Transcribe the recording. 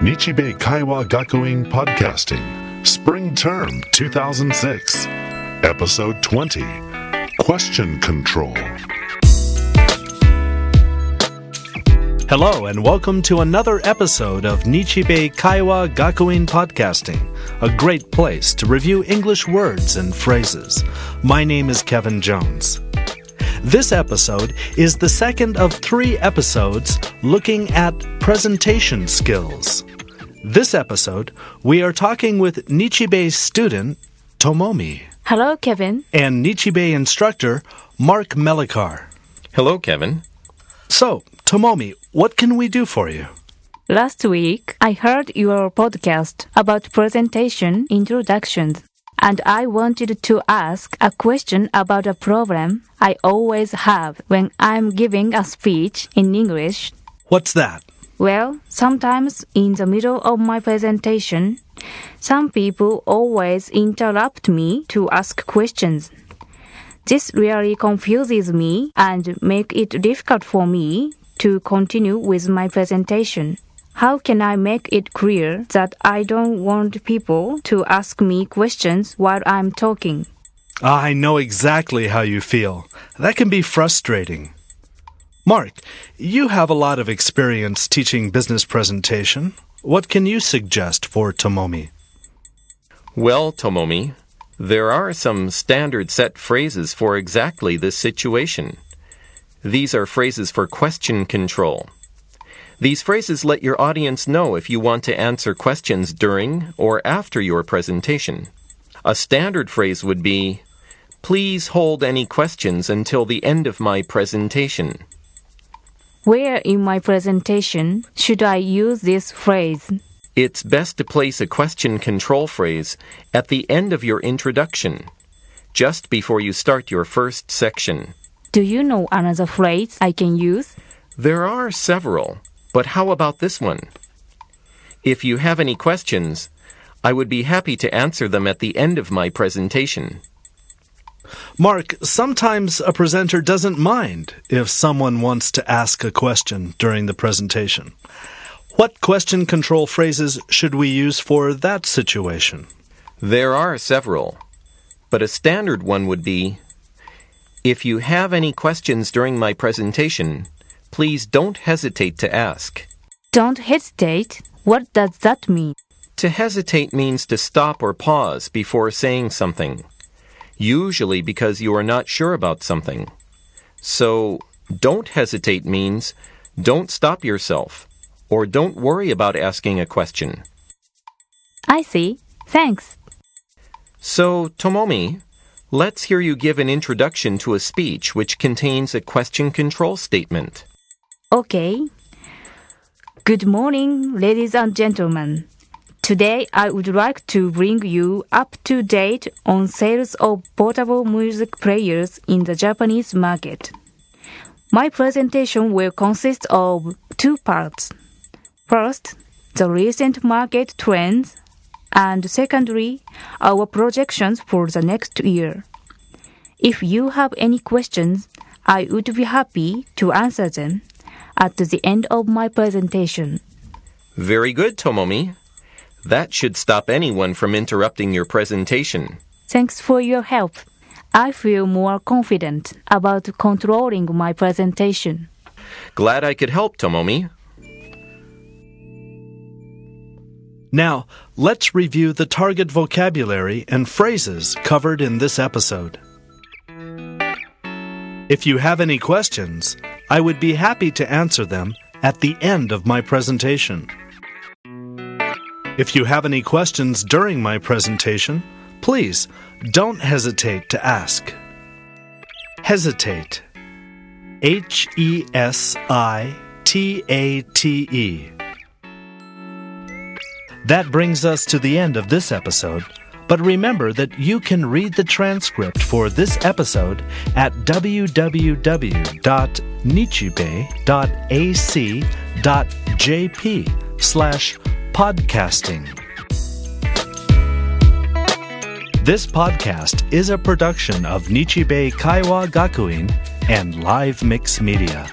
Nichibei Kaiwa Gakuin Podcasting, Spring Term 2006, Episode 20 Question Control. Hello, and welcome to another episode of Nichibei Kaiwa Gakuin Podcasting, a great place to review English words and phrases. My name is Kevin Jones. This episode is the second of three episodes looking at presentation skills. This episode, we are talking with Nichibei student Tomomi Hello, Kevin. and Nichibei instructor Mark Melikar. Hello, Kevin. So, Tomomi, what can we do for you? Last week, I heard your podcast about presentation introductions, and I wanted to ask a question about a problem I always have when I'm giving a speech in English. What's that? Well, sometimes in the middle of my presentation, some people always interrupt me to ask questions. This really confuses me and make it difficult for me to continue with my presentation. How can I make it clear that I don't want people to ask me questions while I'm talking? Ah, I know exactly how you feel. That can be frustrating. Mark, you have a lot of experience teaching business presentation. What can you suggest for Tomomi? Well, Tomomi, there are some standard set phrases for exactly this situation. These are phrases for question control. These phrases let your audience know if you want to answer questions during or after your presentation. A standard phrase would be, Please hold any questions until the end of my presentation. Where in my presentation should I use this phrase? It's best to place a question control phrase at the end of your introduction, just before you start your first section. Do you know another phrase I can use? There are several, but how about this one? If you have any questions, I would be happy to answer them at the end of my presentation. Mark, sometimes a presenter doesn't mind if someone wants to ask a question during the presentation. What question control phrases should we use for that situation? There are several, but a standard one would be If you have any questions during my presentation, please don't hesitate to ask. Don't hesitate. What does that mean? To hesitate means to stop or pause before saying something, usually because you are not sure about something. So, don't hesitate means don't stop yourself or don't worry about asking a question. I see. Thanks. So, Tomomi, let's hear you give an introduction to a speech which contains a question control statement. Okay. Good morning, ladies and gentlemen. Today I would like to bring you up to date on sales of portable music players in the Japanese market. My presentation will consist of two parts. First, the recent market trends, and secondly, our projections for the next year. If you have any questions, I would be happy to answer them at the end of my presentation. Very good, Tomomi. That should stop anyone from interrupting your presentation. Thanks for your help. I feel more confident about controlling my presentation. Glad I could help, Tomomi. Now, let's review the target vocabulary and phrases covered in this episode. If you have any questions, I would be happy to answer them at the end of my presentation. If you have any questions during my presentation, please don't hesitate to ask. Hesitate. H E S I T A T E. That brings us to the end of this episode. But remember that you can read the transcript for this episode at www.nichibei.ac.jp slash podcasting. This podcast is a production of Nichibei Kaiwa Gakuin and Live Mix Media.